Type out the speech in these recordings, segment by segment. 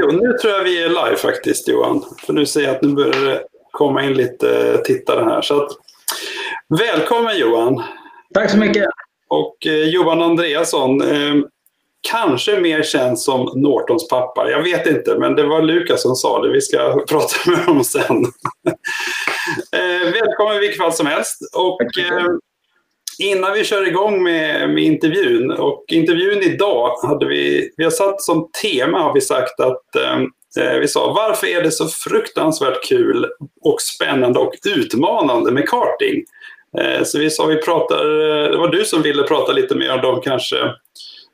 Jo, nu tror jag vi är live faktiskt Johan. För nu ser jag att nu börjar det komma in lite tittare här. Så att, välkommen Johan! Tack så mycket! Och eh, Johan Andreasson, eh, kanske mer känd som Nortons pappa. Jag vet inte, men det var Lukas som sa det. Vi ska prata med honom sen. eh, välkommen vilket fall som helst. Och, innan vi kör igång med, med intervjun, och intervjun idag hade vi, vi har satt som tema har vi sagt att ehm, eh, vi sa varför är det så fruktansvärt kul och spännande och utmanande med karting? Eh, så vi sa vi pratar, eh, det var du som ville prata lite mer om de kanske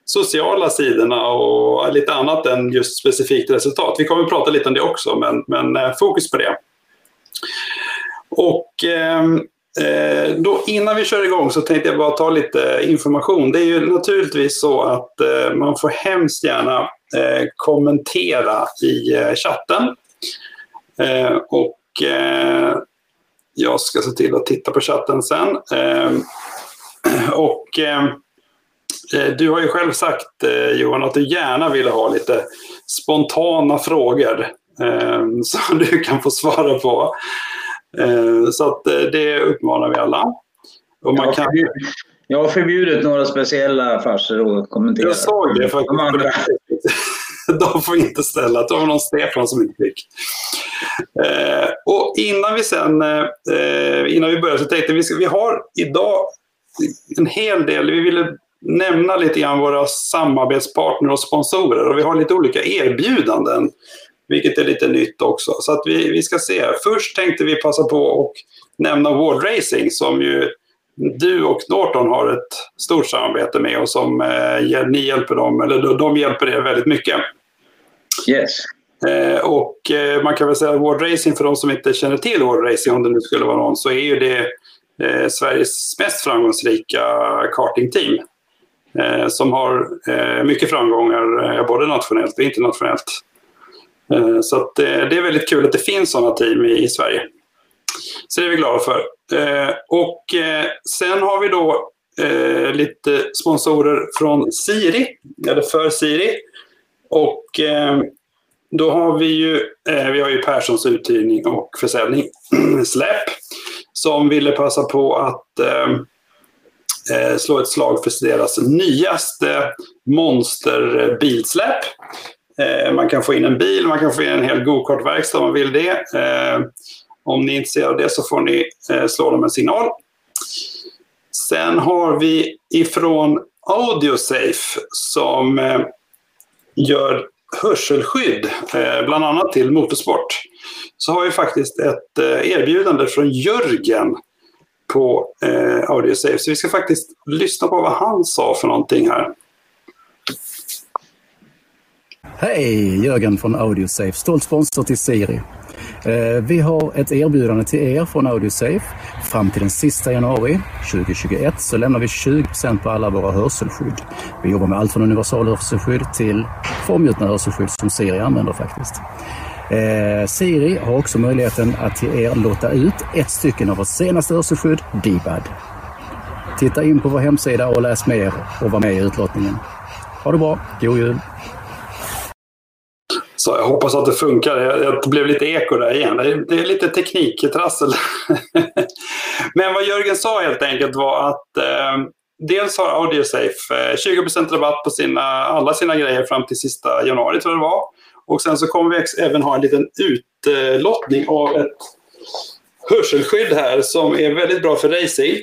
sociala sidorna och lite annat än just specifikt resultat. Vi kommer att prata lite om det också, men, men eh, fokus på det. Och eh, eh, då, innan vi kör igång så tänkte jag bara ta lite eh, information. Det är ju naturligtvis så att eh, man får hemskt gärna eh, kommentera i eh, chatten. Eh, och jag ska se till att titta på chatten sen. Och du har ju själv sagt Johan att du gärna ville ha lite spontana frågor som du kan få svara på. Så att det uppmanar vi alla. Och man kan... Jag har förbjudit några speciella farser att kommentera. Jag såg det faktiskt. De, andra. de får inte ställa. Det var någon Stefan som inte fick. och innan vi sen, innan vi börjar så tänkte vi, vi har idag en hel del, vi ville nämna lite grann våra samarbetspartner och sponsorer. Och vi har lite olika erbjudanden, vilket är lite nytt också. Så att vi, vi ska se. Först tänkte vi passa på att nämna World Racing som ju du och Norton har ett stort samarbete med och som eh, ni hjälper dem, eller de hjälper er väldigt mycket. Yes. Eh, och eh, man kan väl säga att World Racing, för de som inte känner till World Racing, om det nu skulle vara någon, så är ju det eh, Sveriges mest framgångsrika kartingteam. Som har mycket framgångar både nationellt och internationellt. Eh, så att, eh, det är väldigt kul att det finns sådana team i, Sverige. Så det är vi glada för. Eh, och sen har vi då lite sponsorer från Siri, eller för Siri. Och då har vi ju, vi har ju Perssons uthyrning och försäljning, Släpp, som ville passa på att slå ett slag för deras nyaste monsterbilsläpp. Eh, man kan få in en bil, man kan få in en hel gokartverkstad om man vill det. Eh, om ni är intresserade av det så får ni eh, slå dem en signal. Sen har vi ifrån Audiosafe som gör hörselskydd, bland annat till motorsport. Så har vi faktiskt ett erbjudande från Jörgen på AudioSafe. Så vi ska faktiskt lyssna på vad han sa för någonting här. Hej! Jörgen från AudioSafe, stolt sponsor till Siri. Eh, vi har ett erbjudande till er från AudioSafe. Fram till den sista januari 2021 så lämnar vi 20% på alla våra hörselskydd. Vi jobbar med allt från universalhörselskydd till formgjutna hörselskydd som Siri använder faktiskt. Eh, Siri har också möjligheten att till er låta ut ett stycken av vårt senaste hörselskydd, D-BAD. Titta in på vår hemsida och läs mer och var med i utlottningen. Ha det bra, god jul! Så jag hoppas att det funkar. Det blev lite eko där igen. Det är lite tekniktrassel. Men vad Jörgen sa helt enkelt var att eh, dels har AudioSafe eh, 20% rabatt på sina, alla sina grejer fram till sista januari tror jag det var. Och sen så kommer vi även ha en liten utlottning av ett hörselskydd här som är väldigt bra för racing.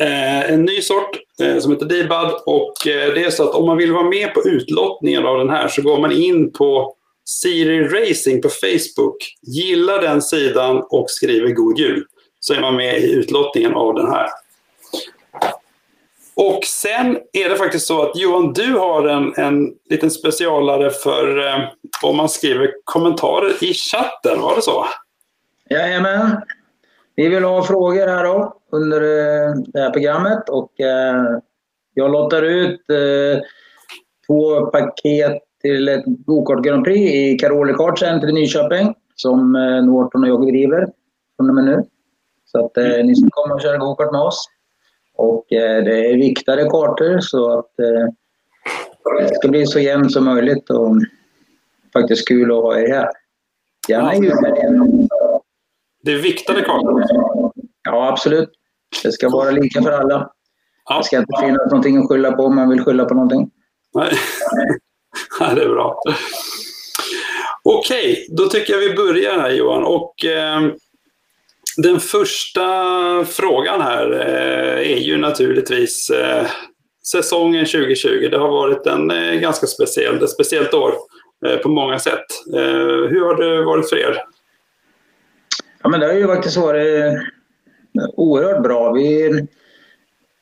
Eh, en ny sort eh, som heter Dibad. och eh, det är så att om man vill vara med på utlottningen av den här så går man in på Siri Racing på Facebook, gillar den sidan och skriver God Jul så är man med i utlottningen av den här. Och sen är det faktiskt så att Johan, du har en, en liten specialare för eh, om man skriver kommentarer i chatten, var det så? Jajamän. Vi vill ha frågor här då under eh, det här programmet och eh, jag lottar ut eh, två paket till ett gokart Grand Prix i Caroli Kart Center i Nyköping som Norton och jag driver från och med nu. Så att eh, ni ska komma och köra gokart med oss. Och eh, det är viktade kartor så att eh, det ska bli så jämnt som möjligt. Och faktiskt kul att ha er här. Gärna i julhelgen. Det är viktade kartor? Ja, absolut. Det ska vara lika för alla. Ja. Det ska inte finnas någonting att skylla på om man vill skylla på någonting. Nej. ja, det är bra. Okej, då tycker jag vi börjar här Johan. Och, eh, den första frågan här eh, är ju naturligtvis eh, säsongen 2020. Det har varit en eh, ganska speciell, ett speciellt år eh, på många sätt. Eh, hur har det varit för er? Ja, men det har ju faktiskt varit oerhört bra. Vi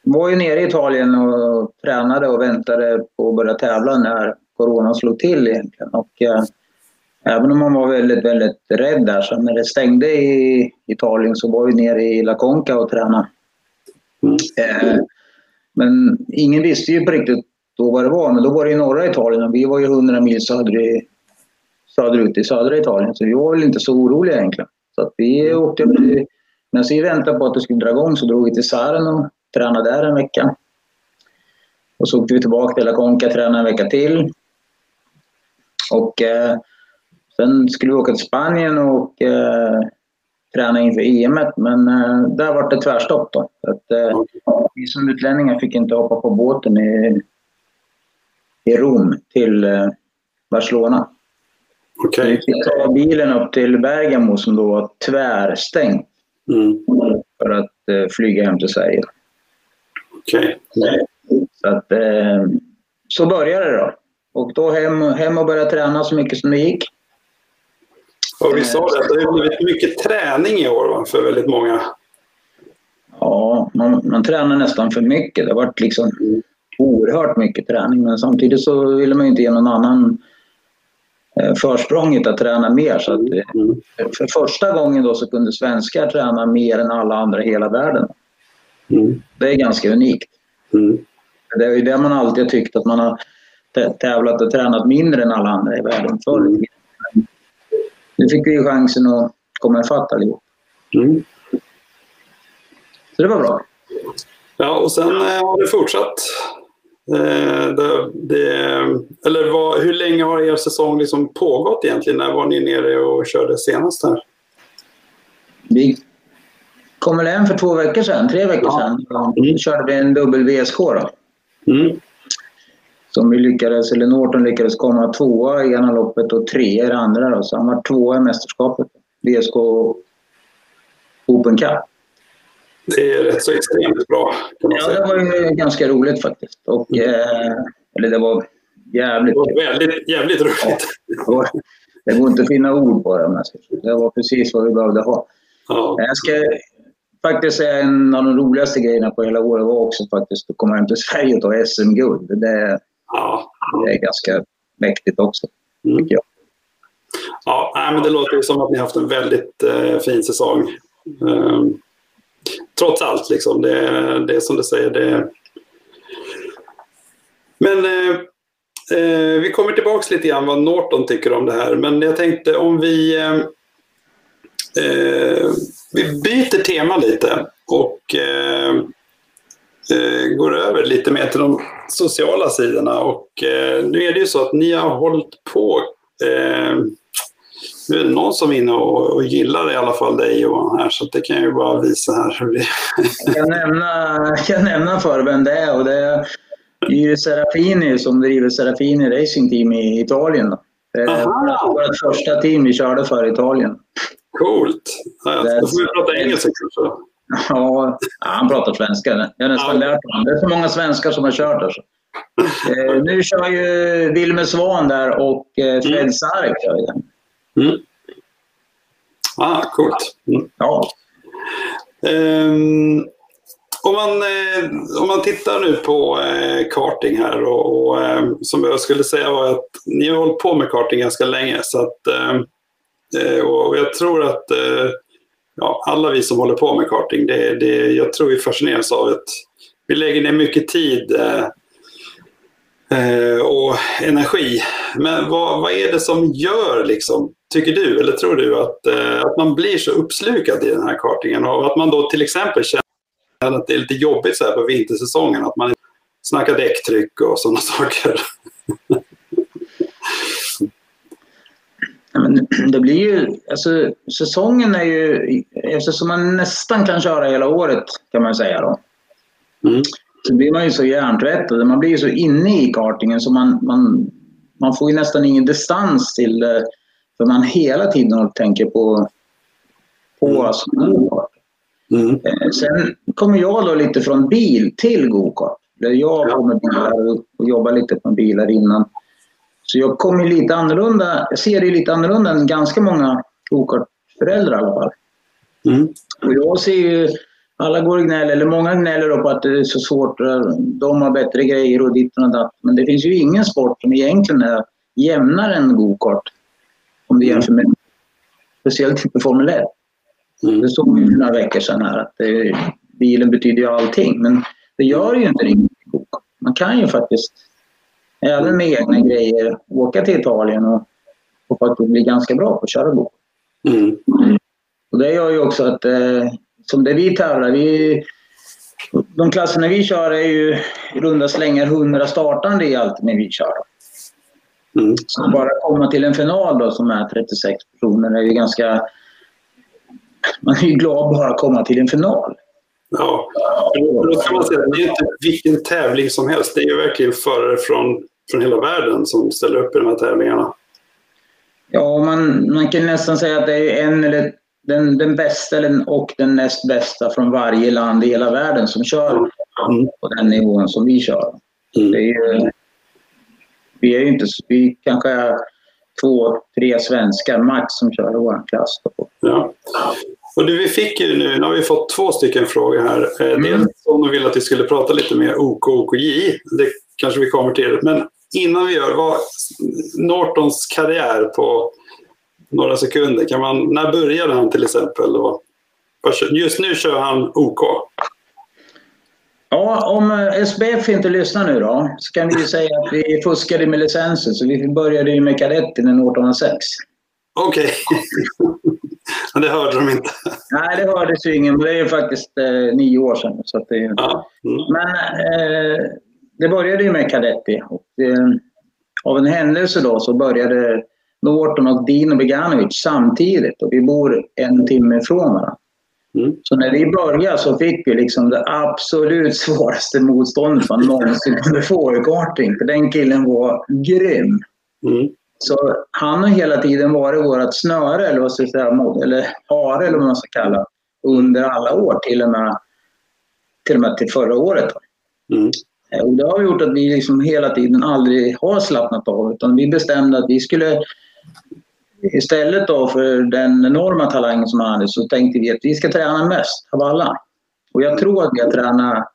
var ju nere i Italien och tränade och väntade på att börja tävla när corona slog till egentligen. Och, eh, även om man var väldigt, väldigt rädd där, så när det stängde i Italien så var vi nere i La Conca och tränade. Mm. Eh, men ingen visste ju på riktigt då vad det var, men då var det i norra Italien och vi var ju 100 mil söder söderut i södra Italien, så vi var väl inte så oroliga egentligen. Så att vi åkte upp till, medan vi väntade på att det skulle dra igång så drog vi till Saren och tränade där en vecka. Och så åkte vi tillbaka till La Conca och tränade en vecka till. Och eh, sen skulle vi åka till Spanien och eh, träna inför EM, men eh, där var det tvärstopp då. För att, eh, vi som utlänningar fick inte hoppa på båten i, i Rom till eh, Barcelona. Okej. Vi fick ta bilen upp till Bergamo som då var tvärstängt Mm. för att eh, flyga hem till Sverige. Okej. Så, att, eh, så började det då. Och då hem, hem och börja träna så mycket som det gick. Och vi sa det att det har blivit mycket träning i år va, för väldigt många. Ja, man, man tränar nästan för mycket. Det har varit liksom oerhört mycket träning. Men samtidigt så ville man ju inte ge någon annan försprånget att träna mer. Så att, eh, Mm. för första gången då så kunde svenskar träna mer än alla andra i hela världen. Mm. Det är ganska unikt. Mm. Det är ju det man alltid har tyckt att man har tä- tävlat och tränat mindre än alla andra i världen förr. Men Nu fick vi ju chansen att komma ifatt allihop. Mm. Så det var bra. Ja, och sen eh, har det fortsatt. Eh, det, det, eller vad, hur länge har er säsong liksom pågått egentligen? När var ni nere och körde senast här? Vi kom väl hem för två veckor sedan, tre veckor Ja. sedan. Då Mm. körde vi en dubbel VSK då. Mm. Som vi lyckades, eller Norton lyckades komma tvåa i ena loppet och trea i det andra. Då. Så han var tvåa i mästerskapet. VSK Open Cup. Det är rätt så extremt bra kan man Ja, det säga. var ju ganska roligt faktiskt. Och, eh, eller det var jävligt Det var väldigt, jävligt roligt. Det går- Det går inte att finna ord på det. men Det var precis vad vi behövde ha. Ja. Jag ska faktiskt säga en av de roligaste grejerna på hela året var också faktiskt att komma hem till Sverige och ta SM-guld. Det, Ja. det är ganska mäktigt också, Mm. tycker jag. Ja, men det låter ju som att ni har haft en väldigt eh, fin säsong. Ehm, trots allt, liksom. Det, det är som du säger. Det... Men eh, eh, vi kommer tillbaka lite grann vad Norton tycker om det här. Men jag tänkte om vi, eh, eh, vi byter tema lite och eh, eh, går över lite mer till de sociala sidorna. Och eh, nu är det ju så att ni har hållit på eh, nu är det någon som är inne och, och gillar i alla fall dig Johan här så det kan jag ju bara visa här. hur det- Jag kan nämna, jag kan nämna för vem det är. Och det är ju Serafini som driver Serafini Racing Team i Italien. Då. Det är Aha. vårt första team vi körde för i Italien. Coolt! Ja, då får vi prata engelska kanske. Ja, han pratar svenska. Jag har nästan Ja. lärt honom. Det är så många svenskar som har kört där. Så. Eh, nu kör ju Wilmer Svan där och eh, Fred Mm. Sark ju. Mm. Ah, coolt. Mm. Ja. Ehm, om, man, eh, om man tittar nu på eh, karting här och, och eh, som jag skulle säga var att ni har hållit på med karting ganska länge så att eh, eh, och jag tror att eh, ja, alla vi som håller på med karting, det, det, jag tror vi fascineras av att vi lägger ner mycket tid eh, och energi. Men vad, vad är det som gör, liksom, tycker du, eller tror du, att, eh, att man blir så uppslukad i den här kartingen? Och att man då till exempel känner att det är lite jobbigt så här på vintersäsongen, att man snackar däcktryck och sådana saker. det blir ju, alltså säsongen är ju, eftersom man nästan kan köra hela året kan man säga då. Mm. Så blir man ju så hjärntvättad, man blir ju så inne i kartingen så man, man, man får ju nästan ingen distans till det. För man hela tiden tänker på, på Mm. go-kart. Mm. Eh, Sen kommer jag då lite från bil till go-kart. Där Jag Ja. var med bilar och, jobbade lite med bilar innan. Så jag kommer lite annorlunda, jag ser det lite annorlunda än ganska många go-kartföräldrar i alla fall. Mm. Och jag ser ju, alla går och gnäller, eller många gnäller på att det är så svårt, eh, de har bättre grejer och ditt och datt. Men det finns ju ingen sport som egentligen är jämnare än go-kart. Om du jämför med, speciellt inte Formel 1. Mm. Det såg vi för några veckor sedan här att det, bilen betyder ju allting. Men det gör ju inte riktigt. Man kan ju faktiskt, även med egna grejer, åka till Italien och, och faktiskt bli ganska bra på att köra go Mm. och det gör ju också att, eh, som det vi tävlar, vi, de klasserna vi kör är ju i runda slängar 100 startande i allt när vi kör. Mm. Så bara komma till en final då som är 36 personer är ju ganska... Man är ju glad bara att komma till en final. Ja, då kan man säga att det är inte vilken tävling som helst. Det är ju verkligen förare från, från hela världen som ställer upp i de här tävlingarna. Ja, man, man kan nästan säga att det är en eller den, den bästa eller, och den näst bästa från varje land i hela världen som kör Mm. på den nivån som vi kör. Det Mm. är ju, vi är ju inte, vi kanske är två, tre svenskar max som kör i vår klass. Ja. Och du, vi fick ju nu, nu har vi fått två stycken frågor här. Eh, Mm. Dels om de vill att vi skulle prata lite mer OK och OKJ. Det kanske vi kommer till. Men innan vi gör, vad Nortons karriär på några sekunder. Kan man, när började han till exempel? Just nu kör han OK. Ja, om eh, SBF inte lyssnar nu då så kan vi ju säga att vi fuskade med licensen så vi började ju med kadetten 1806. Okej. Men det hörde de inte. Nej, det hördes ju ingen, det är ju faktiskt eh, nio år sedan. Så att det, Ja. Mm. Men eh, det började ju med Kadetti. Och, eh, av en händelse då så började Norton och Dino Beganovic samtidigt och vi bor en timme ifrån varandra. Mm. Så när vi började så fick vi liksom det absolut svåraste motståndet man någonsin kunde få i karting. För den killen var grym. Mm. Så han har hela tiden varit vårt snöre, eller vad ska jag säga, eller hare eller vad man ska kalla under alla år, till och med till, och med till förra året. Mm. Eh, Och det har gjort att vi liksom hela tiden aldrig har slappnat av, utan vi bestämde att vi skulle istället då för den enorma talangen som han hade så tänkte vi att vi ska träna mest av alla. Och jag tror att vi har tränat,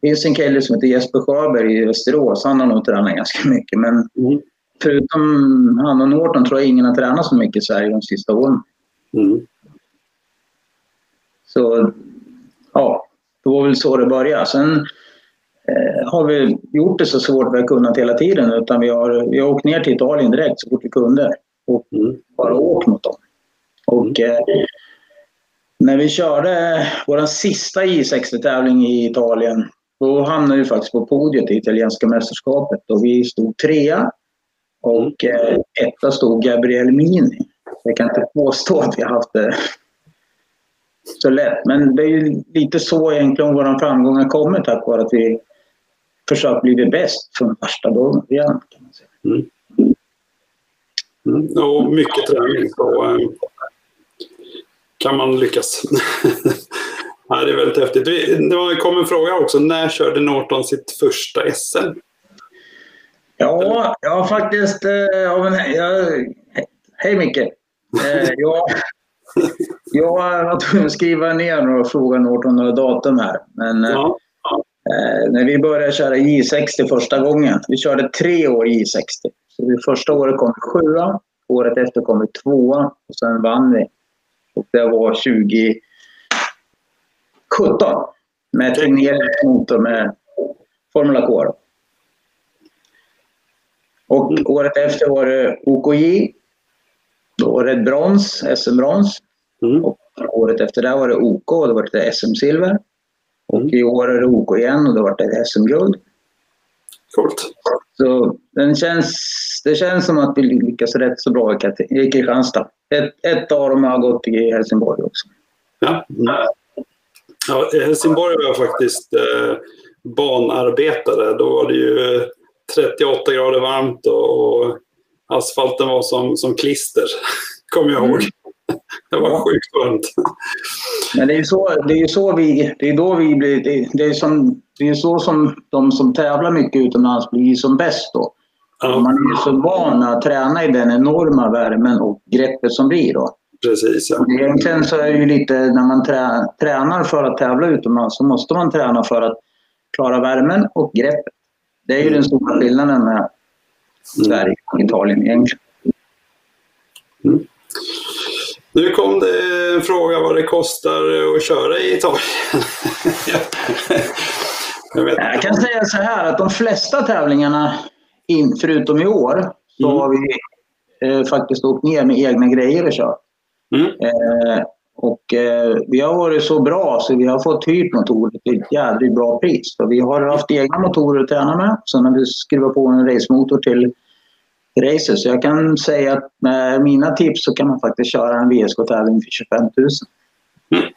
det finns en kille som heter Jesper Sjöberg i Västerås, han har nog tränat ganska mycket, men Mm. förutom han och Norton tror jag ingen har tränat så mycket i Sverige de sista åren. Mm. Så ja, det var väl så det började. Sen eh, har vi gjort det så svårt vi har kunnat hela tiden. Utan vi har, vi har åkt ner till Italien direkt så fort vi kunde. Och Mm. bara åkt mot dem. Och eh, när vi körde vår sista I60-tävling i Italien då hamnade vi faktiskt på podiet i italienska mästerskapet. Och vi stod trea. Och eh, etta stod Gabriel Mini. Jag kan inte påstå att vi haft det så lätt. Men det är ju lite så egentligen vår framgång har kommit tack vare att vi försökt bli bäst från första början. Kan man säga. Mm. Och mycket träning så eh, kan man lyckas. ja, det är väldigt häftigt. Det kom en fråga också. När körde Norton sitt första SM? Ja, jag har faktiskt... Eh, av en, jag, hej, Micke! Eh, jag, jag var tvungen att skriva ner några frågor Norton några datum här. Men Ja. eh, när vi började köra J60 första gången, vi körde tre år J60. Så det första året kom vi sjua, året efter kom vi tvåa och sen vann vi. Och det var 2017 med turneringsmotor med Formula K. Och året efter var det OKJ. Då var det brons, SM-brons. Mm. Och året efter det var det OK och då var det SM-silver. Och Mm. i år är det OK igen och då var det SM-guld. Coolt. Så den känns, det känns som att vi lyckas rätt så bra i Kristianstad. Ett, ett av dem har gått i Helsingborg också. Ja. ja Helsingborg var jag faktiskt eh, banarbetare. Då var det ju 38 grader varmt och, och asfalten var som, som klister. Kommer jag ihåg. Det var sjukt varmt. Men det är ju så, det är så vi, det är då vi blir, det, det, är som, det är så som de som tävlar mycket utomlands blir som bäst då. Man är så van att träna i den enorma värmen och greppet som blir då. Precis, ja. Egentligen så är det ju lite, när man trä, tränar för att tävla utomlands så måste man träna för att klara värmen och greppet. Det är ju mm. den stora skillnaden med Sverige och Italien egentligen. Mm. Nu kom det en fråga vad det kostar att köra i Italien. jag, jag, kan säga så här att de flesta tävlingarna, in, förutom i år, så mm. har vi eh, faktiskt åkt ner med egna grejer och kört. Mm. Eh, och eh, vi har varit så bra så vi har fått hyrt motorer till ett jävligt bra pris. Så vi har haft egna motorer att träna med. Sen har vi skruvat på en racemotor till racet. Så jag kan säga att med mina tips så kan man faktiskt köra en VSK-tävling för 25 000. Mm.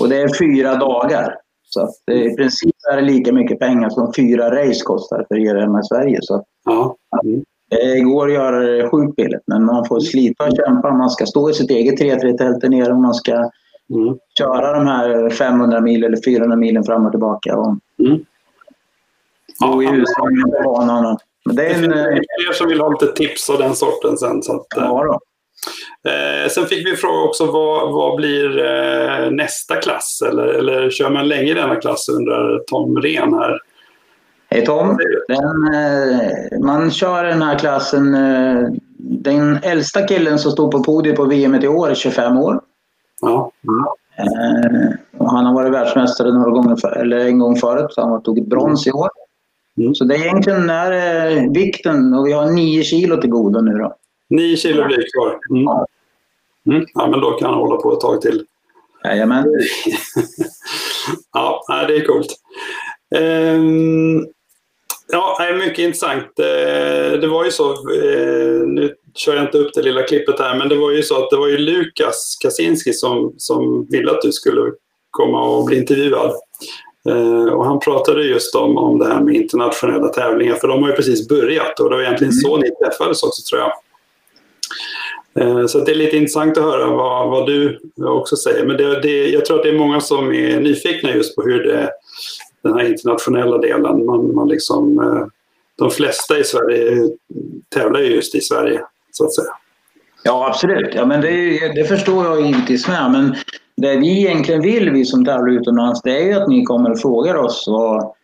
Och det är fyra dagar. Så att i princip är det lika mycket pengar som fyra race kostar för er hemma i Sverige. Så ja. Mm. Det går att göra det sjukt billigt, men man får slita och kämpa. Man ska stå i sitt eget 3-3-tält där nere och man ska mm. köra de här 500 mil eller 400 milen fram och tillbaka. Och mm. Bo i hushållningen på banan. Det, är en, det fler som vill ha lite tips av den sorten sen. Så att, ja, då. Eh, sen fick vi fråga också vad, vad blir eh, nästa klass? Eller, eller kör man länge i denna klass undrar Tom Ren här. Hej Tom! Den, eh, man kör den här klassen. Eh, den äldsta killen som stod på podiet på VM i år är 25 år. Ja. Mm. Eh, han har varit världsmästare några gånger för, eller en gång förut, så han har tagit brons i år. Mm. Så det är egentligen är vikten och vi har 9 kilo till godo nu då. 9 kilo blir kvar. Mm. Mm. ja, men då kan han hålla på ett tag till. Jajamän. ja, det är coolt. Um, Ja, mycket intressant. Eh, det var ju så, eh, nu kör jag inte upp det lilla klippet här, men det var ju så att det var ju Lukas Kaczynski som, som ville att du skulle komma och bli intervjuad. Eh, och han pratade just om, om det här med internationella tävlingar, för de har ju precis börjat och det var egentligen så ni träffades också tror jag. Eh, så det är lite intressant att höra vad, vad du också säger. Men det, det, jag tror att det är många som är nyfikna just på hur det, den här internationella delen. Man, man liksom, eh, de flesta i Sverige tävlar ju just i Sverige, så att säga. Ja, absolut. Ja, men det, det förstår jag givetvis med. Men det vi egentligen vill, vi som tävlar utomlands, det är ju att ni kommer och frågar oss och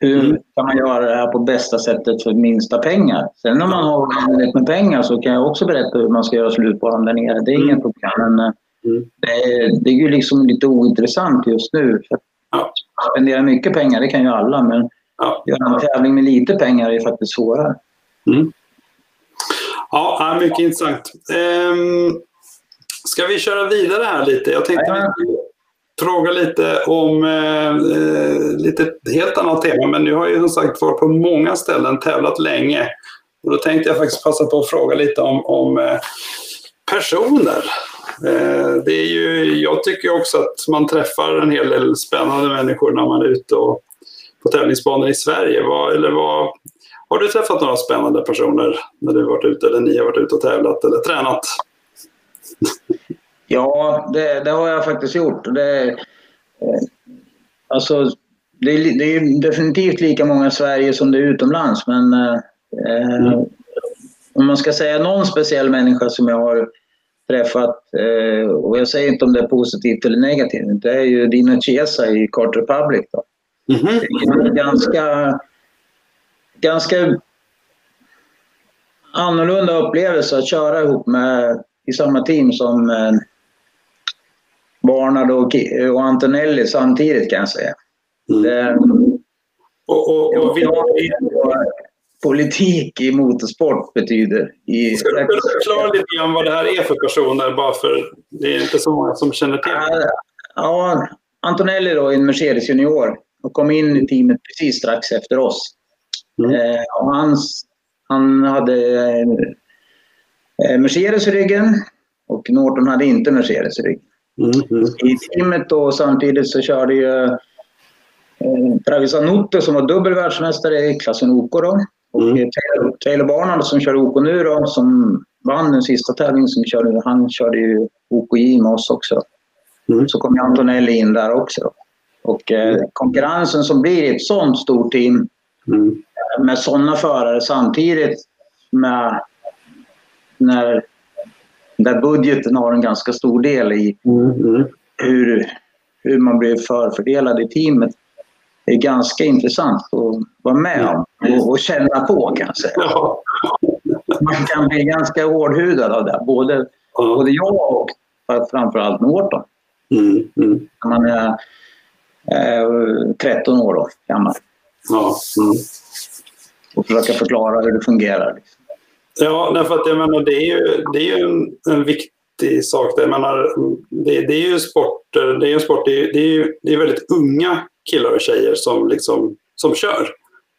hur mm. kan man göra det här på bästa sättet för minsta pengar? Sen när man har väldigt med pengar så kan jag också berätta hur man ska göra slut på dem där nere. Det är mm. inget problem. Men eh, mm. det, det, är ju liksom lite ointressant just nu. Ja. Spendera mycket pengar, det kan ju alla, men ja. göra en tävling med lite pengar är faktiskt svårare. Mm. Ja, mycket intressant. Ehm, ska vi köra vidare här lite? Jag tänkte ja fråga lite om eh, lite helt annat tema, men du har ju som sagt varit på många ställen, tävlat länge. Och då tänkte jag faktiskt passa på att fråga lite om, om eh, personer. Eh, det är ju, jag tycker också att man träffar en hel del spännande människor när man är ute och, på tävlingsbanor i Sverige. Vad, eller vad, har du träffat några spännande personer när du varit ute eller ni har varit ute och tävlat eller tränat? Ja, det, det har jag faktiskt gjort. Det, eh, alltså, det, är, det är definitivt lika många i Sverige som det är utomlands. Men eh, mm. om man ska säga någon speciell människa som jag har träffat, eh, och jag säger inte om det är positivt eller negativt, det är ju Dino Chiesa i Cart Republic. Då. Mm -hmm. Ganska, ganska annorlunda upplevelse att köra ihop med, i samma team som eh, Barnard och, och Antonelli samtidigt kan jag säga. Mm. Det, och, och, och, och, politik i motorsport betyder. I... Ska du förklara lite grann vad det här är för personer? Bara för det är inte så många som känner till. Ja, Antonelli då, en Mercedes junior och kom in i teamet precis strax efter oss. Mm. Eh, och hans, han hade eh, Mercedes i ryggen och Norton hade inte Mercedes i ryggen. Mm. I teamet då samtidigt så körde ju eh, Travis Anotte som var dubbel världsmästare i klassen OK då. Och mm. Taylor Barnard som kör OK nu då, som vann den sista tävlingen som körde, han körde ju OKJ med oss också. Mm. Så kom ju Antonelli in där också. Och eh, konkurrensen som blir i ett sånt stort team mm. med sådana förare samtidigt med när där budgeten har en ganska stor del i mm. mm. hur, hur man blir förfördelad i teamet är ganska intressant att vara med om och, och känna på kan jag säga. Man kan bli ganska hårdhudad av det, både, både jag och framförallt Norton. Mm, mm. Man är eh, 13 år då, gammal. Ja, mm. Och försöka förklara hur det fungerar. Liksom. Ja, därför att jag menar, det är ju, det är ju en, en viktig sak. Jag menar, det, det är ju sport, det är en sport, det är, det är ju det är väldigt unga killar och tjejer som, liksom, som kör.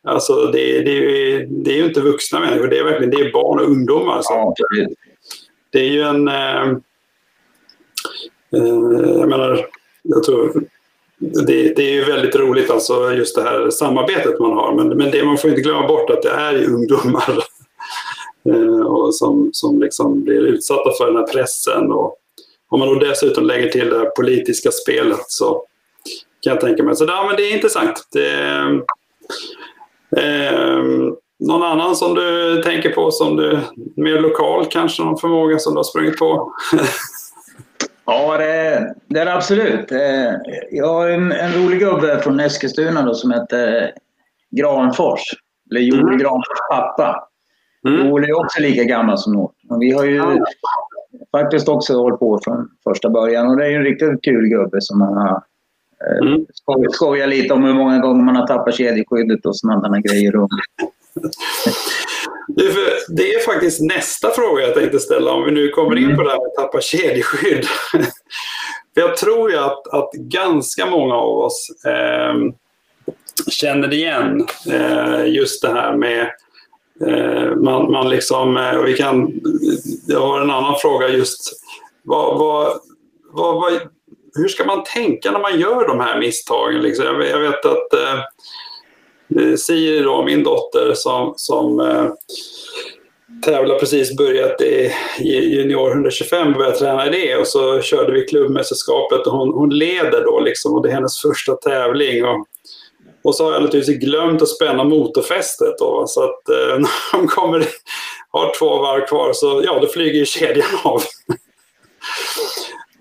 Alltså det, det, är ju, det är ju inte vuxna människor, det är verkligen det är barn och ungdomar. Så det är ju en... Eh, eh, jag menar, jag tror... Det, det, är ju väldigt roligt alltså just det här samarbetet man har. Men, men det, man får inte glömma bort att det är ju ungdomar eh, och som, som liksom blir utsatta för den här pressen. Och om man då dessutom lägger till det politiska spelet så kan jag tänka mig. Så ja, men det är intressant. Det, eh, någon annan som du tänker på som du mer lokal kanske? Någon förmåga som du har sprungit på? ja, det, det är det absolut. Eh, jag har en, en rolig gubbe från Eskilstuna då, som heter Granfors. Eller Joel mm. Granfors pappa. Mm. Joel är också lika gammal som Norton. Vi har ju ja. faktiskt också hållit på från första början och det är en riktigt kul gubbe som har Mm. Skoja lite om hur många gånger man har tappat kedjeskyddet och sådana grejer. Det är faktiskt nästa fråga jag tänkte ställa om vi nu kommer in på det här med att tappa kedjeskydd. För jag tror ju att, att ganska många av oss eh, känner igen eh, just det här med eh, Eh, man, man liksom, eh, och vi kan, jag har en annan fråga just vad, vad, vad, vad hur ska man tänka när man gör de här misstagen? Liksom? Jag, jag vet att eh, Siri, då, min dotter, som, som eh, tävlar precis börjat i, i junior 125 började träna i det och så körde vi klubbmästerskapet och hon, hon leder då liksom och det är hennes första tävling. Och, och så har jag naturligtvis glömt att spänna motorfästet då, så att eh, när de kommer, har två varv kvar så ja, då flyger ju kedjan av.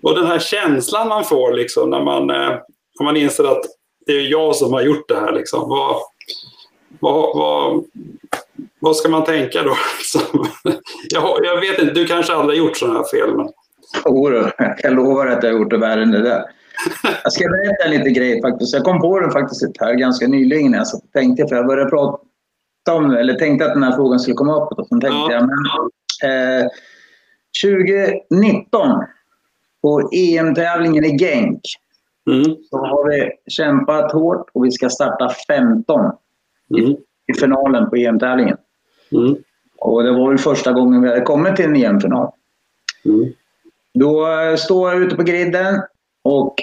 Och den här känslan man får liksom, när man, eh, när man inser att det är jag som har gjort det här. Liksom. Vad, vad, vad, vad ska man tänka då? jag, jag vet inte, du kanske aldrig har gjort sådana här fel? Men... Jo, jag lovar att jag har gjort det värre än det där. Jag ska berätta en liten grej faktiskt. Jag kom på den faktiskt här ganska nyligen när jag satt och tänkte, för jag började prata om, eller tänkte att den här frågan skulle komma upp. Och så tänkte ja. jag, men, eh, 2019 på EM-tävlingen i Genk mm. så har vi kämpat hårt och vi ska starta 15 mm. i, i, finalen på EM-tävlingen. Mm. Och det var väl första gången vi hade kommit till en EM-final. Mm. Då står jag ute på griden och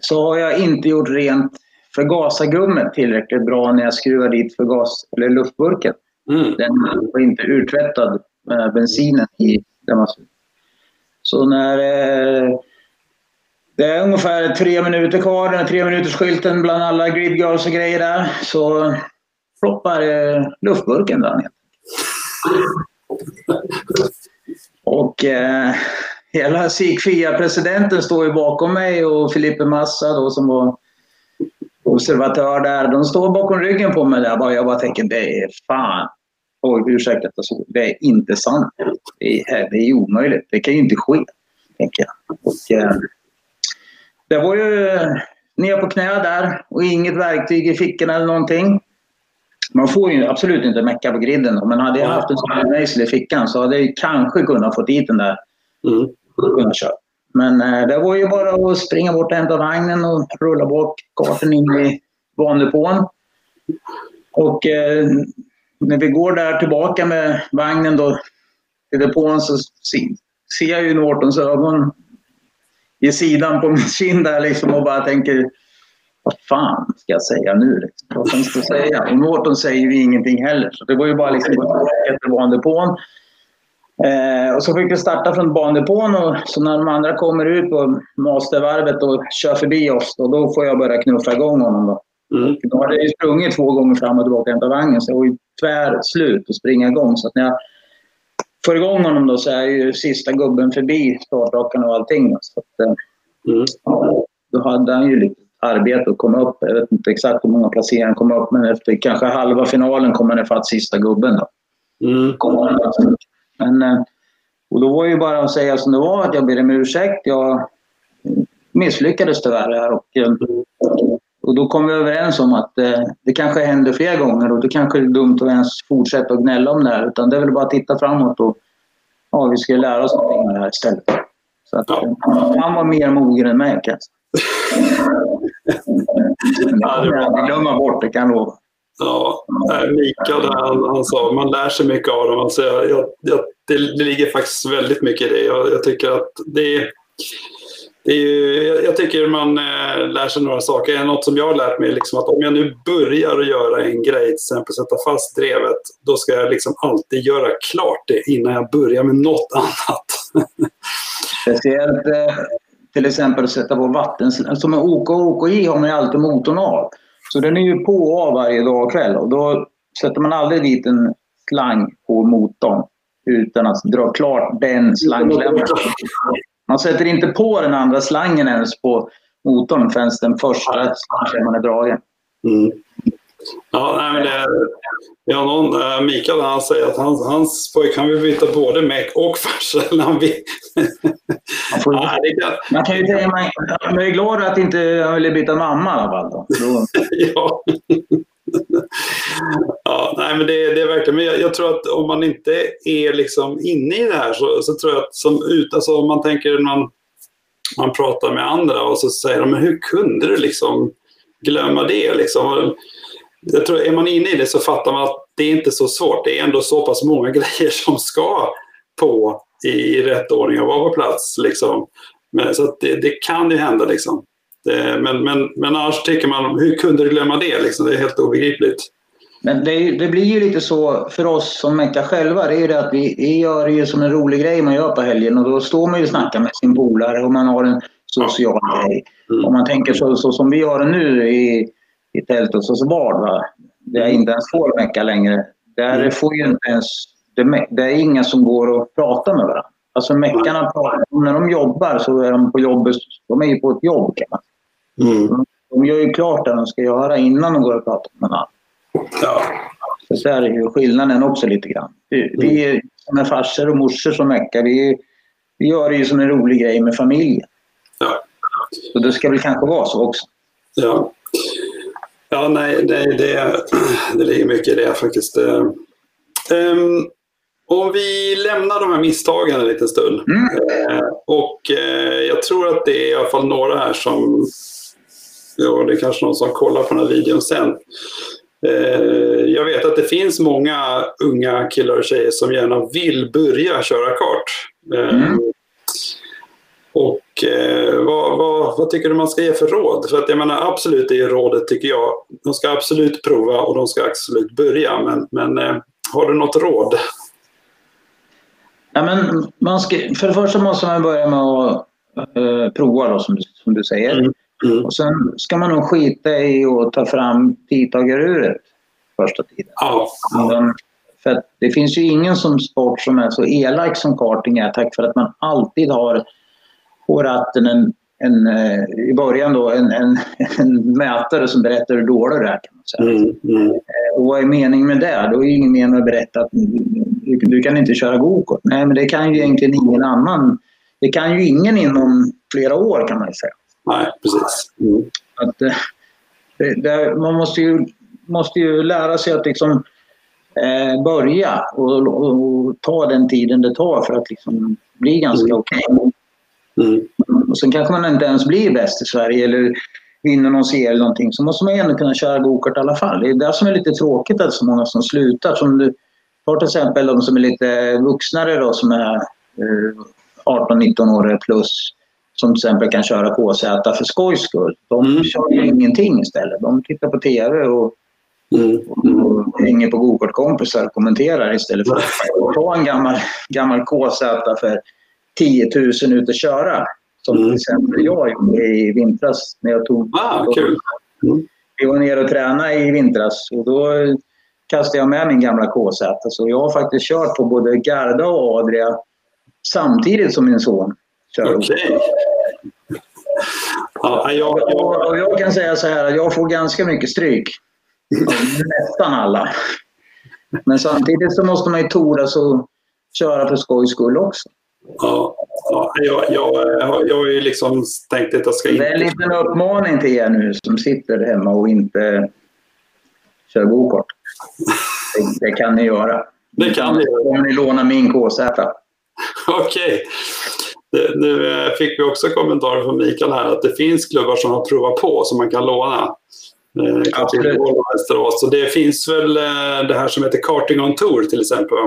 så har jag inte gjort rent förgasargummet tillräckligt bra när jag skruvar dit förgas, eller luftburken. Mm. Den var inte urtvättad med bensinen i. Var så när eh, det är ungefär tre minuter kvar, den här tre minuters skylten bland alla grid girls och grejer där, så ploppar eh, luftburken där ner. Och eh, hela sik-fia-presidenten står ju bakom mig och Filipe Massa då som var observatör där. De står bakom ryggen på mig där. Jag bara tänker, det är fan Oj, ursäkta att jag såg. Det är inte sant. Det är, det är omöjligt. Det kan ju inte ske, tänker jag. Och, eh, det var ju ner på knä där och inget verktyg i fickorna eller någonting. Man får ju absolut inte mecka på griden. Men hade jag haft en sån här i fickan så hade jag kanske kunnat få dit den där. Mm. Kunnat köra. Men eh, det var ju bara att springa bort och hämta vagnen och rulla bort karten in i bandepån. Och eh, när vi går där tillbaka med vagnen då till depån så ser jag ju Nortons ögon i sidan på min kind där liksom och bara tänker vad fan ska jag säga nu? Liksom? Vad ska jag säga? Och Norton säger ju ingenting heller. Så det var ju bara liksom att bandepån. Eh, och så fick vi starta från bandepån och så när de andra kommer ut på mastervarvet och kör förbi oss då, då får jag börja knuffa igång honom. Då. Mm. Då hade jag sprungit två gånger fram och tillbaka och hämtat vagnen så jag var ju tvär slut att springa igång. Så när jag får igång honom då så är ju sista gubben förbi startrakan och allting. Så att, eh, mm. ja, då hade han ju lite arbete att komma upp. Jag vet inte exakt hur många placeringar han kom upp men efter kanske halva finalen kom han ifatt sista gubben. Då. Mm. Men, eh, och då var det ju bara att säga som det var, att jag ber om ursäkt. Jag misslyckades tyvärr här och, eh, och då kom vi överens om att eh, det kanske händer fler gånger och det kanske är dumt att ens fortsätta att gnälla om det här. Utan det är väl bara att titta framåt och ja, vi ska lära oss någonting av det här istället. Så att, han var mer mogen än mig kan jag det kommer jag aldrig glömma bort, det kan jag lova. Ja, Mikael han, han sa man lär sig mycket av dem. Alltså jag, jag, det, det ligger faktiskt väldigt mycket i det. Jag, jag tycker att det det är ju, jag tycker man eh, lär sig några saker. Något som jag har lärt mig liksom att om jag nu börjar att göra en grej, till exempel sätta fast drevet, då ska jag liksom alltid göra klart det innan jag börjar med något annat. Speciellt eh, till exempel sätta på vatten. Som en OK och OKJ har man ju alltid motorn av. Så den är ju på och av varje dag och kväll och då sätter man aldrig dit en slang på motorn utan att dra klart den slangklämman. Man sätter inte på den andra slangen ens på motorn förrän den första slangklämman är dragen. Mm. Ja, nej, men det, ja, någon, äh, Mikael han säger att hans, hans pojk kan vill byta både meck och farsel. Han vill. Man, ja, man kan ju säga man, man är glad att inte han ville byta mamma i alla fall. Då... ja. ja, nej, men det, det är verkligen, men jag, jag, tror att om man inte är liksom inne i det här så, så tror jag att som ut, alltså om man tänker man, man pratar med andra och så säger de, men hur kunde du liksom glömma det? Liksom? jag tror, är man inne i det så fattar man att det är inte så svårt. Det är ändå så pass många grejer som ska på i i rätt ordning och vara på plats. Liksom. Men, så det, det, kan ju hända. Liksom. Det, men, men, men annars tycker man, hur kunde du glömma det? Liksom? Det är helt obegripligt. Men det, det, blir ju lite så för oss som Mecka själva. Det är ju det att vi, vi gör det ju som en rolig grej man gör på helgen och då står man ju och snackar med sin polare och man har en social ja. grej. Mm. Om man tänker så, så som vi har det nu i i tältet hos Bard. Va? Där jag inte ens får mecka längre. Där mm. får ju inte ens, det, det, är inga som går och pratar med varandra. Alltså meckarna pratar, när de jobbar så är de på jobbet, de är ju på ett jobb kan man mm. De gör ju klart det de ska göra innan de går och pratar med varandra. Ja. Så, så är ju skillnaden också lite grann. Vi, vi är med farsor och morsor som meckar. Vi, vi gör det ju som en rolig grej med familjen. Ja. Så det ska väl kanske vara så också. Ja. Ja, nej, nej det, det ligger mycket i det faktiskt. Um, om vi lämnar de här misstagen en liten stund. Mm. Uh, och uh, jag tror att det är i alla fall några här som... Ja, det är kanske någon som kollar på den här videon sen. Uh, jag vet att det finns många unga killar och tjejer som gärna vill börja köra kart. Mm. Och eh, vad, vad, vad, tycker du man ska ge för råd? För att jag menar absolut det är rådet tycker jag. De ska absolut prova och de ska absolut börja. Men, men eh, har du något råd? Ja, men man ska, för det första måste man börja med att eh, prova då, som, som du säger. Mm. Mm. Och sen ska man nog skita i att ta fram tidtagaruret första tiden. Ja. Mm. För det finns ju ingen som sport som är så elak som karting är tack för att man alltid har på ratten en, en, eh, i början då, en, en, en, mätare som berättar hur dålig du är. Kan man säga. Mm, mm. Eh, och vad är meningen med det? Då är det ingen mening att berätta att du, du kan inte köra gokart. Nej, men det kan ju egentligen ingen annan. Det kan ju ingen inom flera år kan man ju säga. Nej, precis. Mm. Att, eh, det, det, man måste ju, måste ju lära sig att liksom, eh, börja och, och, och, ta den tiden det tar för att liksom bli ganska mm. okej. Okay. Mm. Och sen kanske man inte ens blir bäst i Sverige eller vinner någon serie eller någonting så måste man ju ändå kunna köra gokart i alla fall. Det är det som är lite tråkigt att så många som slutar. Som du tar till exempel de som är lite vuxnare då som är eh, 18-19 år plus som till exempel kan köra KZ för skojs skull. De Mm. kör ju ingenting istället. De tittar på TV och, Mm. och hänger på gokartkompisar och kommenterar istället för att ta en gammal, gammal KZ för 10 000 ut och köra. Som Mm. till exempel jag gjorde i vintras när jag tog... Ah, kul. Mm. Vi var nere och tränade i vintras och då kastade jag med min gamla KZ. Så jag har faktiskt kört på både Garda och Adria samtidigt som min son Okej. Ja, jag, jag, kan säga så här att jag får ganska mycket stryk. Nästan alla. Men samtidigt så måste man ju tordas och köra för skojs skull också. ja, ja, jag, jag, jag, har ju liksom tänkt att jag ska Det är en inte... liten uppmaning till er nu som sitter hemma och inte kör gokart. Det, det kan ni göra. Det kan ni göra. Om ni lånar min KZ. Okej. Det- Nu eh, fick vi också kommentarer från Mikael här att det finns klubbar som har provat på som man kan låna. Eh, Absolut. Västerås. Så det finns väl eh, det här som heter Karting on Tour till exempel.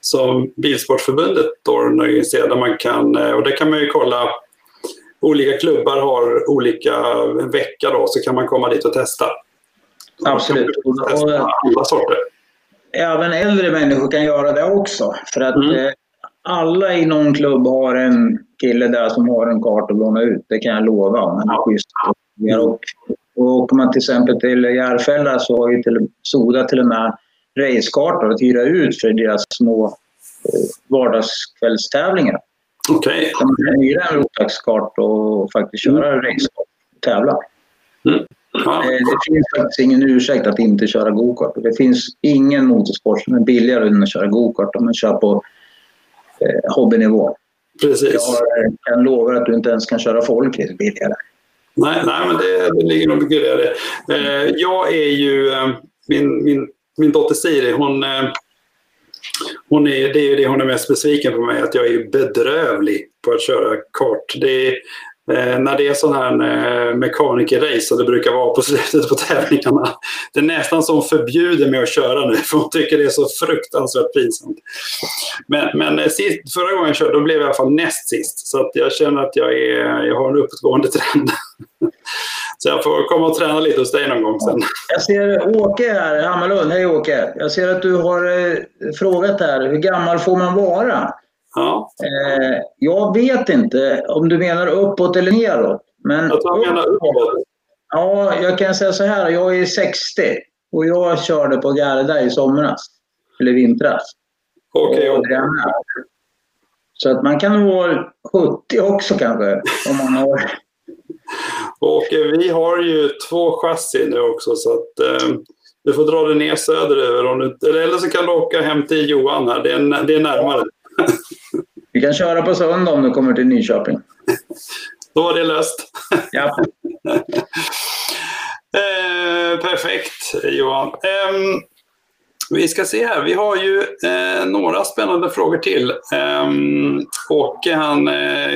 Som Bilsportförbundet då organiserar. Där man kan, och det kan man ju kolla. Olika klubbar har olika en vecka då så kan man komma dit och testa. Absolut. Man kan testa alla sorter. Även äldre människor kan göra det också. För att Mm. Alla i någon klubb har en kille där som har en kart att låna ut. Det kan jag lova. Han är schysst. Och, och åker man till exempel till Järfälla så har ju till, Soda till och med racekartor att hyra ut för deras små eh, vardagskvällstävlingar. Okej. Där man kan hyra en rotaxkart och faktiskt köra racekart och tävla. Ja. Eh, Det finns faktiskt ingen ursäkt att inte köra gokart. Det finns ingen motorsport som är billigare än att köra gokart om man kör på eh, hobbynivå. Precis. Jag kan lova att du inte ens kan köra folkrace billigare. Nej, nej men det, det ligger nog mycket i det. Eh, jag är ju... Eh, min, min, min dotter Siri, hon... Eh, hon är, det är ju det hon är mest besviken på mig, att jag är bedrövlig på att köra kart. Det eh, när det är sån här eh, mekanikerrace, som det brukar vara på slutet på tävlingarna. Det är nästan som förbjuder mig att köra nu, för hon tycker det är så fruktansvärt pinsamt. Men, men eh, sist, förra gången jag körde, då blev jag i alla fall näst sist. Så att jag känner att jag, är, jag har en uppåtgående trend. Så jag får komma och träna lite hos dig någon gång sen. Jag ser Åke här, Hammarlund. Hej Åke! Jag ser att du har eh, frågat här, hur gammal får man vara? Ja, Eh, jag vet inte om du menar uppåt eller neråt. Men jag tror jag menar uppåt. Ja, jag kan säga så här. Jag är 60 och jag körde på Garda i somras. Eller vintras. Okej, är med. Så att man kan vara 70 också kanske. Om man har... Och eh, vi har ju två chassi nu också så att eh, du får dra dig ner söderöver. Om du, eller, eller så kan du åka hem till Johan här. Det är, det är närmare. Vi kan köra på söndag om du kommer till Nyköping. Då var det löst. Ja. Eh, perfekt Johan. Ehm, vi ska se här. Vi har ju eh, några spännande frågor till. Um, och han, eh,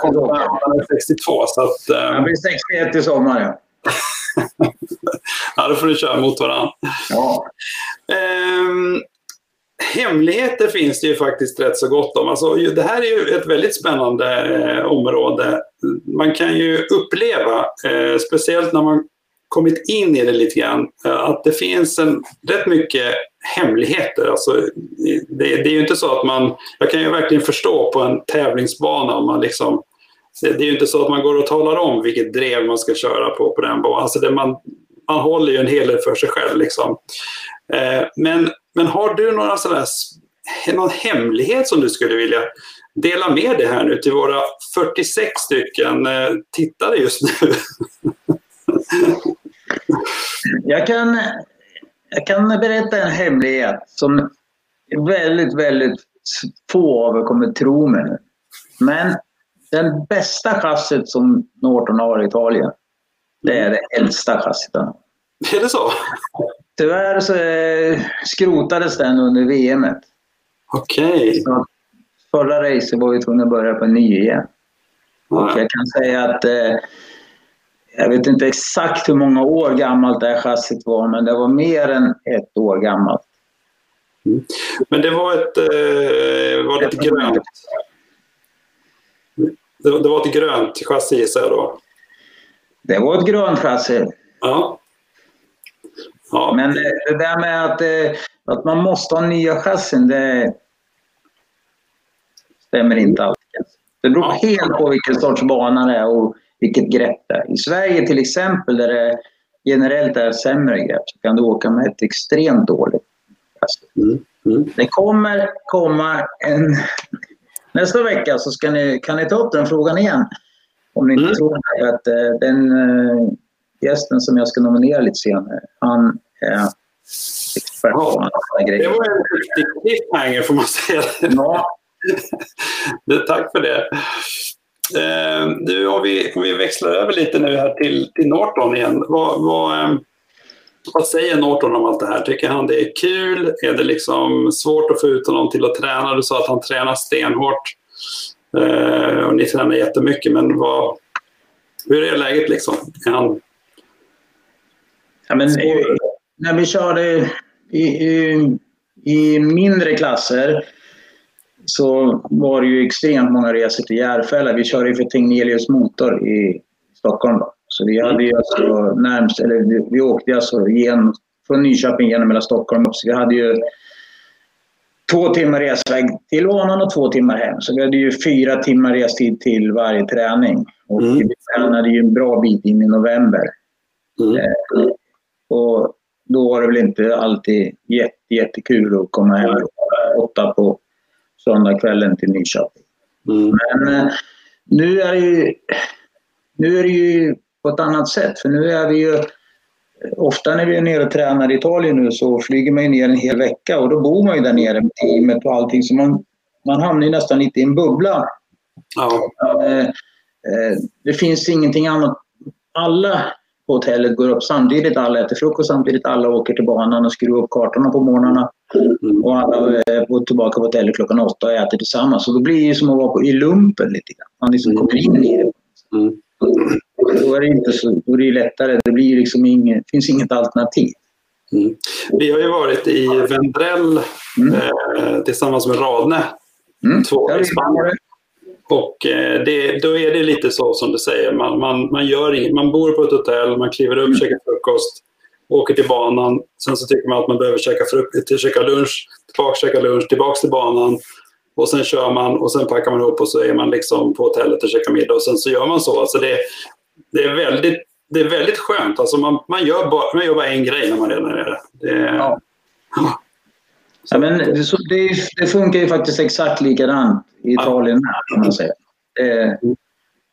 kommer- Åke. han är 62 så att, eh, Jag blir 61 i sommar. Ja. ja, då får du köra mot varandra. Ja. Hemligheter finns det ju faktiskt rätt så gott om. Alltså, det här är ju ett väldigt spännande eh, område. Man kan ju uppleva, eh, speciellt när man kommit in i det lite grann, eh, att det finns en, rätt mycket hemligheter. Alltså, det, det är ju inte så att man... Jag kan ju verkligen förstå på en tävlingsbana om man liksom... Det, det är ju inte så att man går och talar om vilket drev man ska köra på på den banan. Alltså det man, man håller ju en hel del för sig själv. Liksom. Eh, men, men har du några sådär, någon hemlighet som du skulle vilja dela med dig här nu till våra 46 stycken eh, tittare just nu? Jag kan, jag kan berätta en hemlighet som väldigt, väldigt få av er kommer tro mig nu. Men den bästa chassit som Norton har i Italien, det är det äldsta chassit han har. Är det så? Tyvärr så eh, skrotades den under VM. Okej. Så förra racet var vi tvungna att börja på ny igen. Ja, Jag kan säga att eh, Jag vet inte exakt hur många år gammalt det här chassit var, men det var mer än ett år gammalt. Mm. Men det var ett, eh, var det ett grönt? Det, det var ett grönt chassi jag då? Det var ett grönt chassi. Ja. Ja. Men det där med att, eh, att man måste ha nya chassin, det stämmer inte alltid. Det beror ja. helt på vilken sorts bana det är och vilket grepp det är. I Sverige till exempel, där det generellt är sämre grepp, så kan du åka med ett extremt dåligt. Mm. Mm. Det kommer komma en... Nästa vecka så ska ni, kan ni ta upp den frågan igen. Om ni inte mm. tror att uh, den gästen som jag ska nominera lite senare, han är expert på ja, grejer. Det var en riktig cliffhanger får man säga. Ja. Tack för det. Uh, du, om vi, vi växlar över lite nu här till, till Norton igen. Vad, vad, um, vad säger Norton om allt det här? Tycker han det är kul? Är det liksom svårt att få ut honom till att träna? Du sa att han tränar stenhårt eh, och ni tränar jättemycket, men vad, hur är läget liksom? Är han... Ja, men, när vi körde i, i, i, mindre klasser så var det ju extremt många resor till Järfälla. Vi körde ju för Tegnelius Motor i Stockholm. Då. Så vi hade ju alltså närmst, eller vi, vi åkte alltså igen, från Nyköping genom hela Stockholm. Så vi hade ju två timmar resväg till banan och två timmar hem. Så vi hade ju fyra timmar restid till varje träning. Och mm. vi tränade ju en bra bit in i november. Mm. Och då var det väl inte alltid jätte, jättekul att komma hem åtta på söndagskvällen till Nyköping. Mm. Men eh, nu är det ju, nu är det ju på ett annat sätt. För nu är vi ju... Ofta när vi är nere och tränar i Italien nu så flyger man ju ner en hel vecka och då bor man ju där nere med teamet och allting. Så man, man hamnar ju nästan lite i en bubbla. Ja. Eh, eh, det finns ingenting annat. Alla hotellet går upp samtidigt, alla äter frukost samtidigt, alla åker till banan och skruvar upp kartorna på morgnarna. Mm. Och alla är tillbaka på hotellet klockan åtta och äter tillsammans. Så då blir det som att vara på, i lumpen lite grann. Man liksom mm. kommer in i det. Mm. Då är det, inte så, då är det lättare. Det blir liksom inget, finns inget alternativ. Mm. Vi har ju varit i Vendrell mm. eh, tillsammans med Radne. Mm. Två i Spanien. Och eh, det, då är det lite så som du säger. Man, man, man, gör inget. man bor på ett hotell, man kliver upp, mm. käkar frukost, åker till banan. Sen så tycker man att man behöver käka, frukost, käka lunch, tillbaka käka lunch, tillbaka till banan. Och sen kör man och sen packar man ihop och så är man liksom på hotellet och käkar middag och sen så gör man så. Alltså det, det, är, väldigt, det är väldigt skönt. Alltså man, man, gör bara, man gör bara en grej när man är där. Det, ja. Ja, men det, det, det, funkar ju faktiskt exakt likadant i Italien med, kan man säga. Det,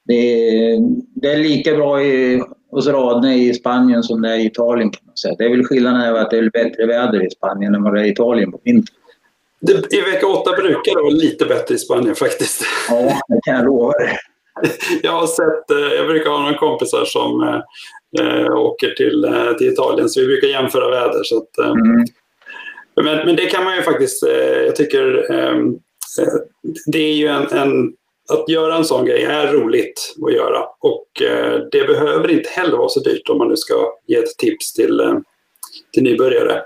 det, det är lika bra i, hos Radne i Spanien som det är i Italien kan man säga. Det är väl skillnaden att det är bättre väder i Spanien än vad det är i Italien på vintern. I vecka åtta brukar det vara lite bättre i Spanien faktiskt. Ja, det kan jag lova dig. Jag har sett, eh, jag brukar ha några kompisar som äh, åker till, till Italien så vi brukar jämföra väder. Så att, mm. Men, men det kan man ju faktiskt, jag tycker det är ju en, en, att göra en sån grej är roligt att göra och det behöver inte heller vara så dyrt om man nu ska ge ett tips till, till nybörjare.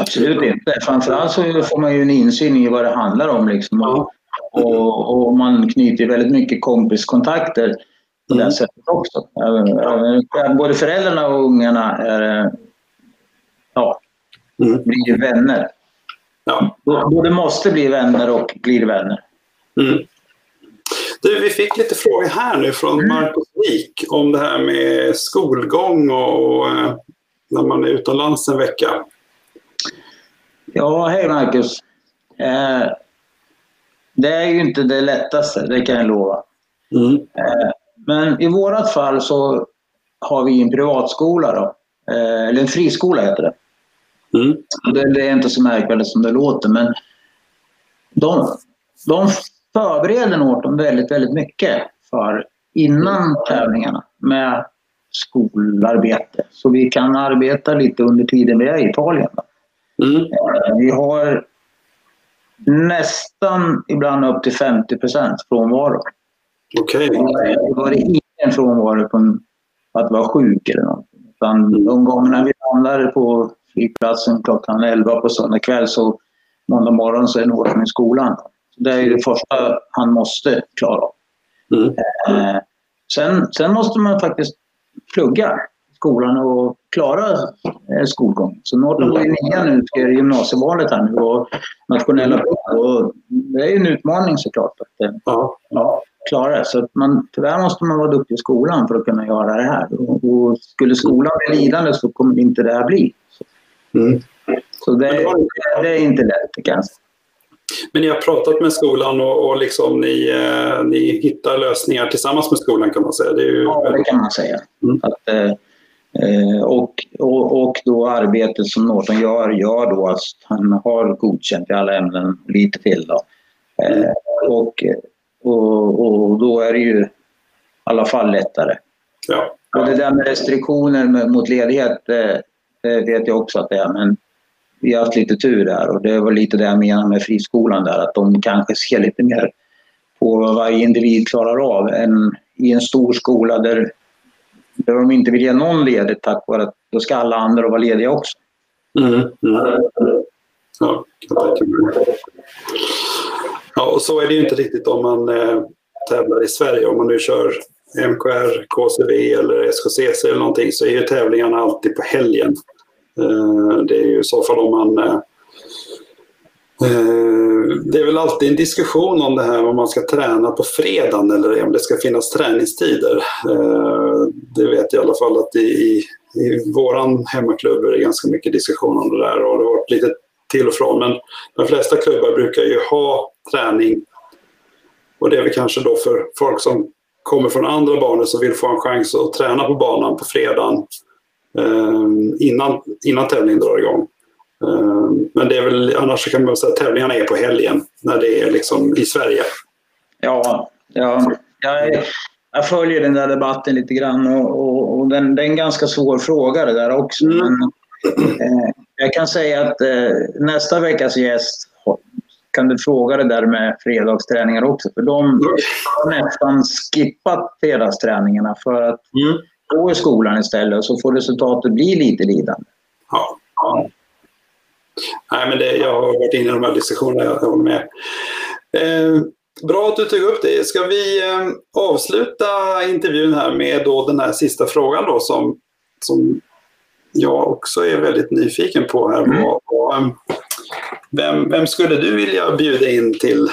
Absolut inte. Framförallt så får man ju en insyn i vad det handlar om. Liksom. Och, och, och man knyter väldigt mycket kompiskontakter på det mm. sättet också. Både föräldrarna och ungarna är, ja, mm. blir vänner. Ja. Både måste bli vänner och blir vänner. Mm. Du, vi fick lite frågor här nu från mm. Marcus Wik om det här med skolgång och, eh, när man är utomlands en vecka. Ja, hej Marcus. Eh, det är ju inte det lättaste, det kan jag lova. Mm. Eh, men i vårt fall så har vi en privatskola då. Eh, eller en friskola heter det. Mm. Det, det är inte så märkvärdigt som det låter men de, de förbereder Norton väldigt, väldigt mycket för innan tävlingarna med skolarbete. Så vi kan arbeta lite under tiden vi är i Italien. Mm. Eh, vi har nästan ibland upp till 50 procent frånvaro. Okej. Okay. Det var ingen frånvaro på att vara sjuk eller något. Utan de gångerna vi landade på flygplatsen klockan 11 på söndag kväll så måndag morgon så är Norton i skolan. Det är det första han måste klara av. Mm. Eh, sen, sen måste man faktiskt plugga skolan och klara eh, skolgång. Så Norton går i nian nu, ska gymnasievalet här nu och nationella prov. Och Det är ju en utmaning såklart att eh, ja, klara det. Så att man, tyvärr måste man vara duktig i skolan för att kunna göra det här. Och, och skulle skolan bli lidande så kommer inte det här bli. Mm. Så det, det är inte lätt kan jag säga. Men ni har pratat med skolan och, och liksom ni, eh, ni hittar lösningar tillsammans med skolan kan man säga. Det är ju Ja, det kan man säga. Mm. Att, eh, eh, och, och, och då arbetet som Norton gör, gör då att han har godkänt i alla ämnen, lite till då. Eh, och, och, och då är det ju i alla fall lättare. ja. Och det där med restriktioner med, mot ledighet, eh, det vet jag också att det är. Men vi har haft lite tur där och det var lite det jag menade med friskolan där. Att de kanske ser lite mer på vad varje individ klarar av än i en stor skola där, där de inte vill ge någon ledigt tack vare att då ska alla andra vara lediga också. Mm. Mm. Ja, ja, och så är det ju inte riktigt om man eh, tävlar i Sverige. Om man nu kör MKR, KCV eller SKCC eller någonting så är ju tävlingarna alltid på helgen. Eh, det är ju i så fall om man... Eh, eh, det är väl alltid en diskussion om det här om man ska träna på fredagen eller om det ska finnas träningstider. Det vet jag i alla fall att i, i, i våran hemmaklubb är det ganska mycket diskussion om det där och det har varit lite till och från. Men de flesta klubbar brukar ju ha träning och det är väl kanske då för folk som kommer från andra banor som vill få en chans att träna på banan på fredagen eh, innan, innan tävlingen drar igång. Eh, men det är väl, annars så kan man säga att tävlingarna är på helgen när det är liksom i Sverige. Ja, ja jag, jag följer den där debatten lite grann och, och, och den, det är en ganska svår fråga det där också. Mm. Men, eh, jag kan säga att eh, nästa veckas gäst kan du fråga det där med fredagsträningar också. För de har nästan skippat fredagsträningarna för att Mm. gå i skolan istället och så får resultatet bli lite lidande. Ja. ja. Nej, men det, jag har varit inne i de här diskussionerna, jag håller med. Eh, bra att du tog upp det. Ska vi eh, avsluta intervjun här med då den här sista frågan då som, som jag också är väldigt nyfiken på här. Mm. Och, och, vem, vem skulle du vilja bjuda in till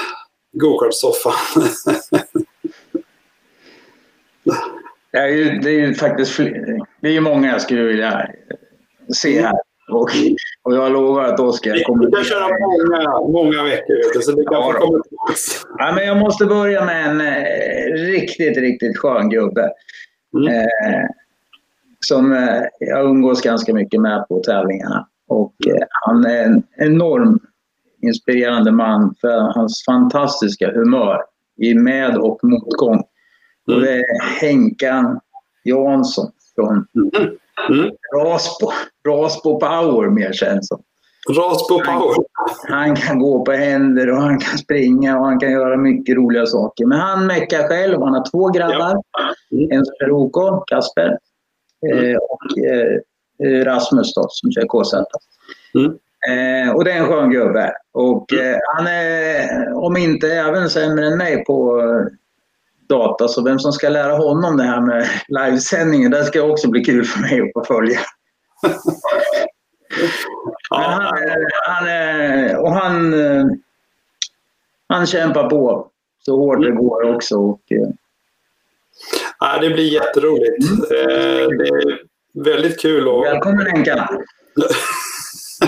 gokartsoffan? Det är ju, det är ju faktiskt fler, det är ju många jag skulle vilja se här. Och, och jag lovar att Oskar Vi kommer... kan köra många, många veckor, så det kan Ja, komma. Ja, men jag måste börja med en eh, riktigt, riktigt skön gubbe. Mm. Eh, som eh, jag umgås ganska mycket med på tävlingarna. Och eh, han är en enorm inspirerande man för hans fantastiska humör i med och motgång. Och det är Henkan Jansson från Mm. Raspo, Raspo Power mer känns som. Raspo Power. Han kan gå på händer och han kan springa och han kan göra mycket roliga saker. Men han meckar själv. Han har två grabbar. Mm. En som är OK, Kasper. Eh, och eh, Rasmus då, som kör KZ. Mm. Eh, och det är en skön gubbe. Och eh, han är, om inte även sämre än mig på eh, data, så vem som ska lära honom det här med livesändningen, det ska också bli kul för mig att följa. Han, han, och han, eh, han kämpar på så hårt det går också. Och, eh, ja, det blir jätteroligt. Eh, Det är väldigt kul. Och välkommen Henka!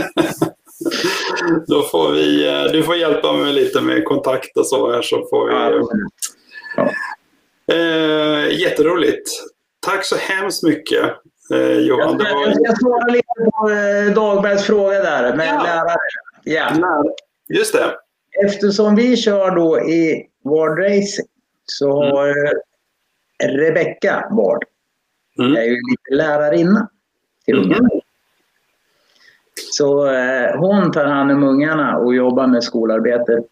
då får vi, eh, du får hjälpa mig lite med kontakt och så här så får vi... Ja. Eh, jätteroligt. Tack så hemskt mycket eh, Johan. Jag var... ska svara lite på eh, Dagbergs fråga där med Ja. lärare. Ja. Just det. Eftersom vi kör då i Ward Racing så har eh, Rebecka Ward Mm. är ju lite lärarinna till Mm. ungarna. Så eh, hon tar hand om ungarna och jobbar med skolarbetet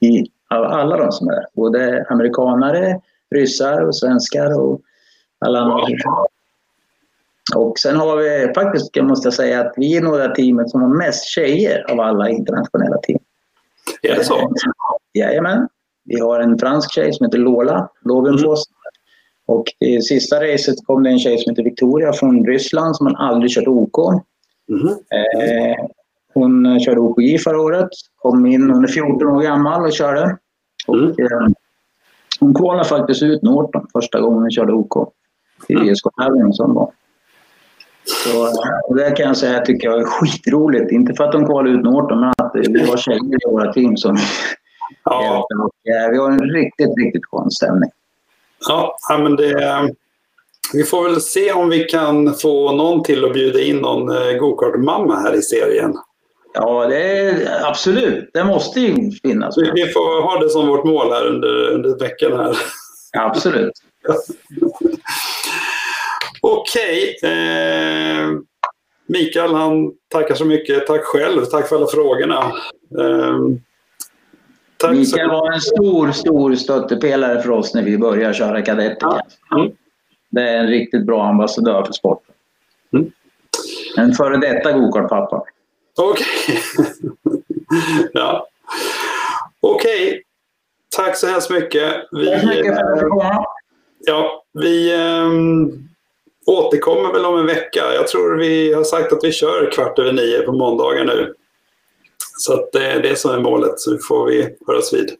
i av alla de som är där. Både amerikanare, ryssar och svenskar och Alla andra Och sen har vi faktiskt, måste jag säga, att vi är några teamet som har mest tjejer av alla internationella team. Är det så? Jajamän. Vi har en fransk tjej som heter Lola Lovenfoss. Mm. Och i sista racet kom det en tjej som heter Victoria från Ryssland som aldrig kört OK. Mm. Eh, hon körde OKJ förra året. Kom in, hon är 14 år gammal och körde. Och, mm. eh, hon kvalade faktiskt ut Norton första gången hon körde OK. I mm. VSK-tävlingen som var. Så eh, det kan jag säga tycker jag är skitroligt. Inte för att de kvalade ut Norton, men att vi har tjejer i våra team som... Ja. Vi har en riktigt, riktigt skön stämning. Ja, men det... Vi får väl se om vi kan få någon till att bjuda in någon eh, gokartmamma här i serien. Ja, det är, absolut. Det måste ju finnas. Vi, vi får ha det som vårt mål här under, under veckan här. Absolut. Okej. Eh, Mikael han tackar så mycket. Tack själv. Tack för alla frågorna. Eh, Mikael var en stor, stor stöttepelare för oss när vi började köra kadetter. Mm. Det är en riktigt bra ambassadör för sporten. Mm. En före detta gokartpappa. Okej. ja. Okej. Okay. Tack så hemskt mycket. Vi, Tack så mycket för att du kom. Ja, vi ähm, återkommer väl om en vecka. Jag tror vi har sagt att vi kör kvart över nio på måndagar nu. Så att det är det som är målet, så får vi höras vid.